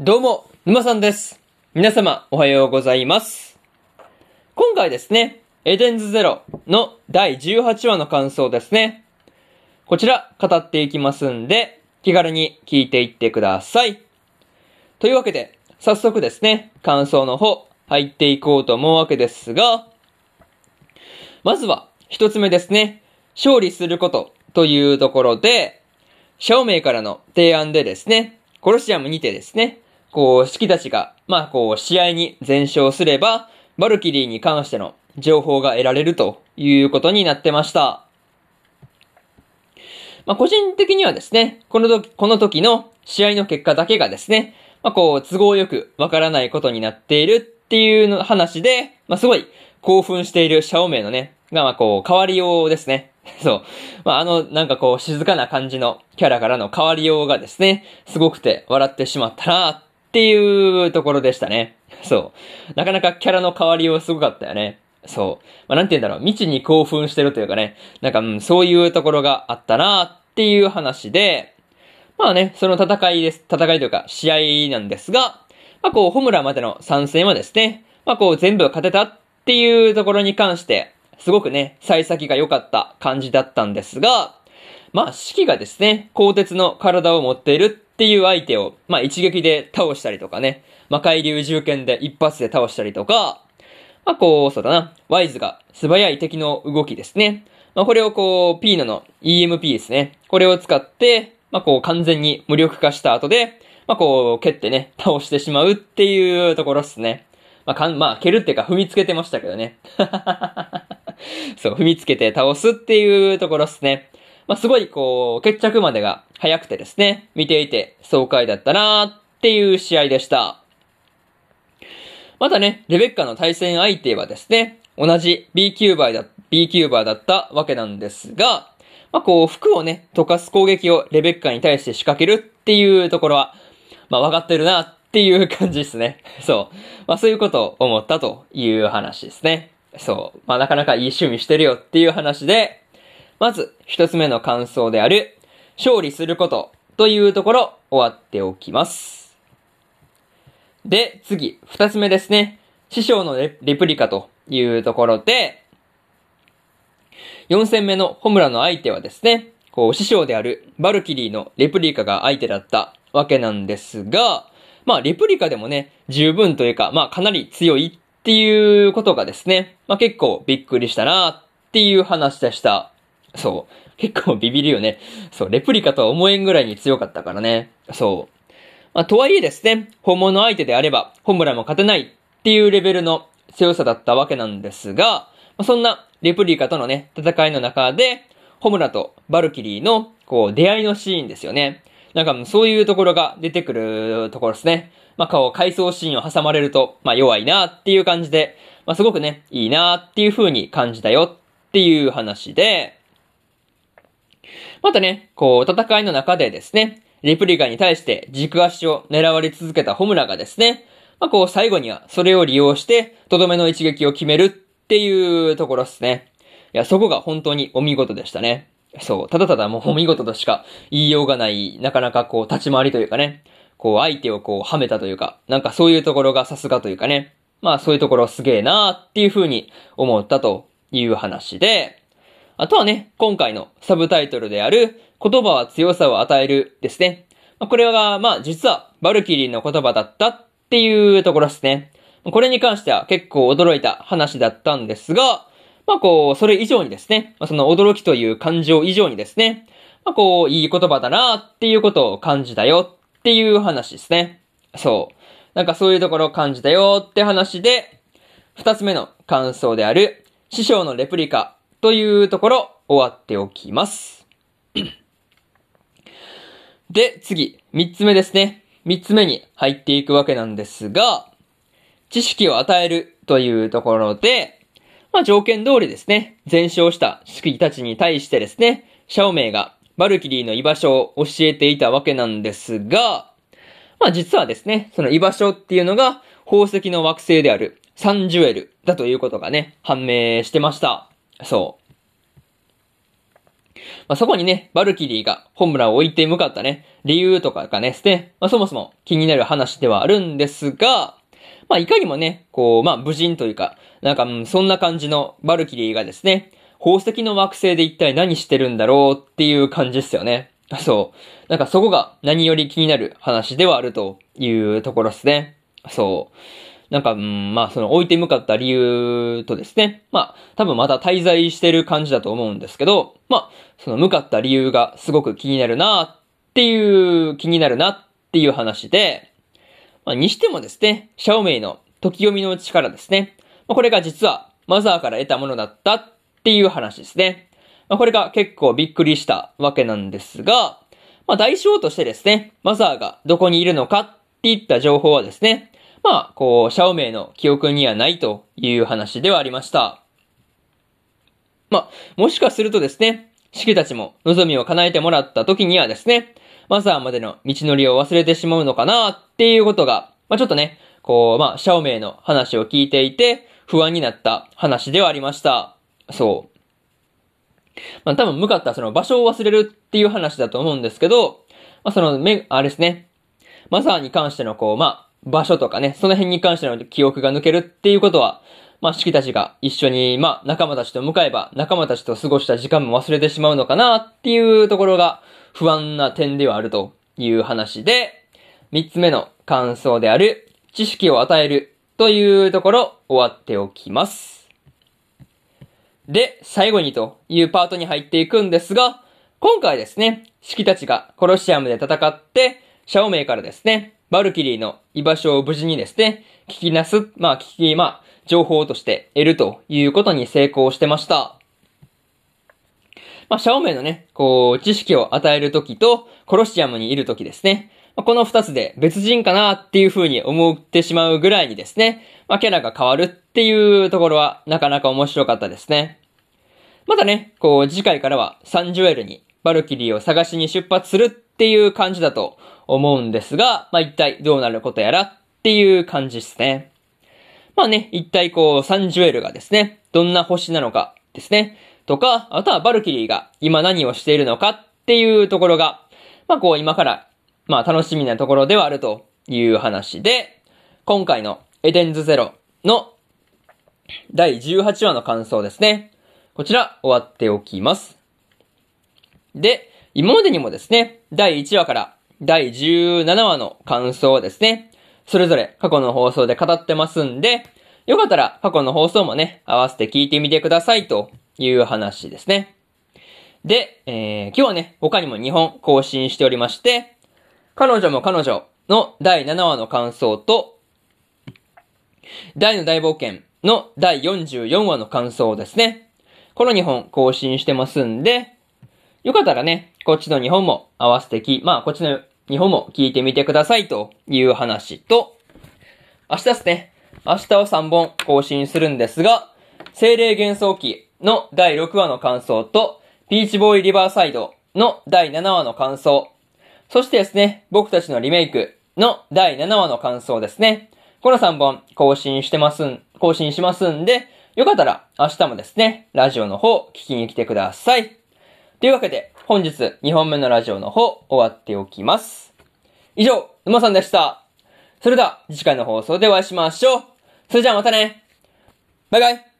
どうも、沼さんです。皆様、おはようございます。今回ですね、エデンズゼロの第18話の感想ですね。こちら、語っていきますんで、気軽に聞いていってください。というわけで、早速ですね、感想の方、入っていこうと思うわけですが、まずは、一つ目ですね、勝利することというところで、シャオメイからの提案でですね、コロシアムにてですね、こう、式たちが、まあ、こう、試合に全勝すれば、バルキリーに関しての情報が得られるということになってました。まあ、個人的にはですね、この時、この時の試合の結果だけがですね、まあ、こう、都合よくわからないことになっているっていうの話で、まあ、すごい興奮しているシャオメイのね、が、まあ、こう、変わりようですね。そう。まあ、あの、なんかこう、静かな感じのキャラからの変わりようがですね、すごくて笑ってしまったなっていうところでしたね。そう。なかなかキャラの変わりようすごかったよね。そう。まあ、なんて言うんだろう。未知に興奮してるというかね。なんか、うん、そういうところがあったなっていう話で、まあね、その戦いです。戦いというか、試合なんですが、まあこう、ホムラまでの参戦はですね、まあこう、全部勝てたっていうところに関して、すごくね、幸先が良かった感じだったんですが、まあ、四季がですね、鋼鉄の体を持っているっていう相手を、まあ一撃で倒したりとかね、魔界流銃剣で一発で倒したりとか、まあこう、そうだな、ワイズが素早い敵の動きですね。まあこれをこう、ピーノの EMP ですね。これを使って、まあこう完全に無力化した後で、まあこう、蹴ってね、倒してしまうっていうところっすね。まあかん、まあ蹴るっていうか踏みつけてましたけどね。そう、踏みつけて倒すっていうところっすね。まあすごいこう、決着までが早くてですね、見ていて爽快だったなーっていう試合でした。またね、レベッカの対戦相手はですね、同じ B キューバーだ、B キューバーだったわけなんですが、まあ、こう、服をね、溶かす攻撃をレベッカに対して仕掛けるっていうところは、まあ、分かってるなっていう感じですね。そう。まあ、そういうことを思ったという話ですね。そう。まあ、なかなかいい趣味してるよっていう話で、まず、一つ目の感想である、勝利することというところ、終わっておきます。で、次、二つ目ですね。師匠のレプリカというところで、4戦目のホムラの相手はですね、こう、師匠であるバルキリーのレプリカが相手だったわけなんですが、まあ、レプリカでもね、十分というか、まあ、かなり強いっていうことがですね、まあ、結構びっくりしたなっていう話でした。そう。結構ビビるよね。そう、レプリカとは思えんぐらいに強かったからね。そう。まあ、とはいえですね、本物相手であれば、ホムラも勝てないっていうレベルの強さだったわけなんですが、まあ、そんなレプリカとのね、戦いの中で、ホムラとバルキリーの、こう、出会いのシーンですよね。なんか、そういうところが出てくるところですね。まあ、こう、回想シーンを挟まれると、まあ、弱いなっていう感じで、まあ、すごくね、いいなっていう風に感じたよっていう話で、またね、こう、戦いの中でですね、レプリカに対して軸足を狙われ続けたホムラがですね、まあ、こう、最後にはそれを利用して、とどめの一撃を決めるっていうところですね。いや、そこが本当にお見事でしたね。そう、ただただもうお見事としか言いようがない、なかなかこう、立ち回りというかね、こう、相手をこう、はめたというか、なんかそういうところがさすがというかね、まあそういうところすげえなーっていう風に思ったという話で、あとはね、今回のサブタイトルである、言葉は強さを与えるですね。これが、まあ実はバルキリーの言葉だったっていうところですね。これに関しては結構驚いた話だったんですが、まあこう、それ以上にですね、その驚きという感情以上にですね、まあこう、いい言葉だなっていうことを感じたよっていう話ですね。そう。なんかそういうところを感じたよって話で、二つ目の感想である、師匠のレプリカというところ終わっておきます。で、次、三つ目ですね。三つ目に入っていくわけなんですが、知識を与えるというところで、まあ条件通りですね、全勝した式たちに対してですね、シャオメイがバルキリーの居場所を教えていたわけなんですが、まあ実はですね、その居場所っていうのが宝石の惑星であるサンジュエルだということがね、判明してました。そう。まあ、そこにね、バルキリーがホムラを置いて向かったね、理由とかがね、ね、まあ、そもそも気になる話ではあるんですが、まあ、いかにもね、こう、まあ、無人というか、なんか、そんな感じのバルキリーがですね、宝石の惑星で一体何してるんだろうっていう感じですよね。そう。なんかそこが何より気になる話ではあるというところですね。そう。なんか、うん、まあ、その置いて向かった理由とですね、まあ、多分また滞在してる感じだと思うんですけど、まあ、その向かった理由がすごく気になるなっていう、気になるなっていう話で、まあ、にしてもですね、シャオメイの時読みの力ですね。まあ、これが実はマザーから得たものだったっていう話ですね。まあ、これが結構びっくりしたわけなんですが、まあ、代償としてですね、マザーがどこにいるのかっていった情報はですね、まあ、こう、シャオメイの記憶にはないという話ではありました。まあ、もしかするとですね、四季たちも望みを叶えてもらった時にはですね、マザーまでの道のりを忘れてしまうのかなっていうことが、まあちょっとね、こう、まあ、シャオメイの話を聞いていて、不安になった話ではありました。そう。まあ多分向かったその場所を忘れるっていう話だと思うんですけど、まあその、め、あれですね。マザーに関してのこう、まあ、場所とかね、その辺に関しての記憶が抜けるっていうことは、まあ、四季たちが一緒に、まあ、仲間たちと向かえば、仲間たちと過ごした時間も忘れてしまうのかなっていうところが不安な点ではあるという話で、三つ目の感想である、知識を与えるというところ、終わっておきます。で、最後にというパートに入っていくんですが、今回ですね、四季たちがコロシアムで戦って、シャオメイからですね、バルキリーの居場所を無事にですね、聞き出す、まあ聞き、まあ、情報として得るということに成功してました。まあ、シャオメイのね、こう、知識を与えるときと、コロシアムにいるときですね。まあ、この二つで別人かなっていう風に思ってしまうぐらいにですね、まあ、キャラが変わるっていうところはなかなか面白かったですね。またね、こう、次回からはサンジュエルにバルキリーを探しに出発するっていう感じだと思うんですが、まあ、一体どうなることやらっていう感じですね。まあね、一体こう、サンジュエルがですね、どんな星なのかですね。とか、あとはバルキリーが今何をしているのかっていうところが、まあこう今から、まあ楽しみなところではあるという話で、今回のエデンズゼロの第18話の感想ですね。こちら終わっておきます。で、今までにもですね、第1話から第17話の感想をですね。それぞれ過去の放送で語ってますんで、よかったら過去の放送もね、合わせて聞いてみてくださいという話ですね。で、えー、今日はね、他にも2本更新しておりまして、彼女も彼女の第7話の感想と、大の大冒険の第44話の感想ですね。この2本更新してますんで、よかったらね、こっちの2本も合わせてき、まあこっちの2本も聞いてみてくださいという話と、明日ですね、明日は3本更新するんですが、精霊幻想記の第6話の感想と、ピーチボーイリバーサイドの第7話の感想、そしてですね、僕たちのリメイクの第7話の感想ですね。この3本更新してますん、更新しますんで、よかったら明日もですね、ラジオの方聞きに来てください。というわけで、本日2本目のラジオの方終わっておきます。以上、沼さんでした。それでは次回の放送でお会いしましょう。それじゃあまたね。バイバイ。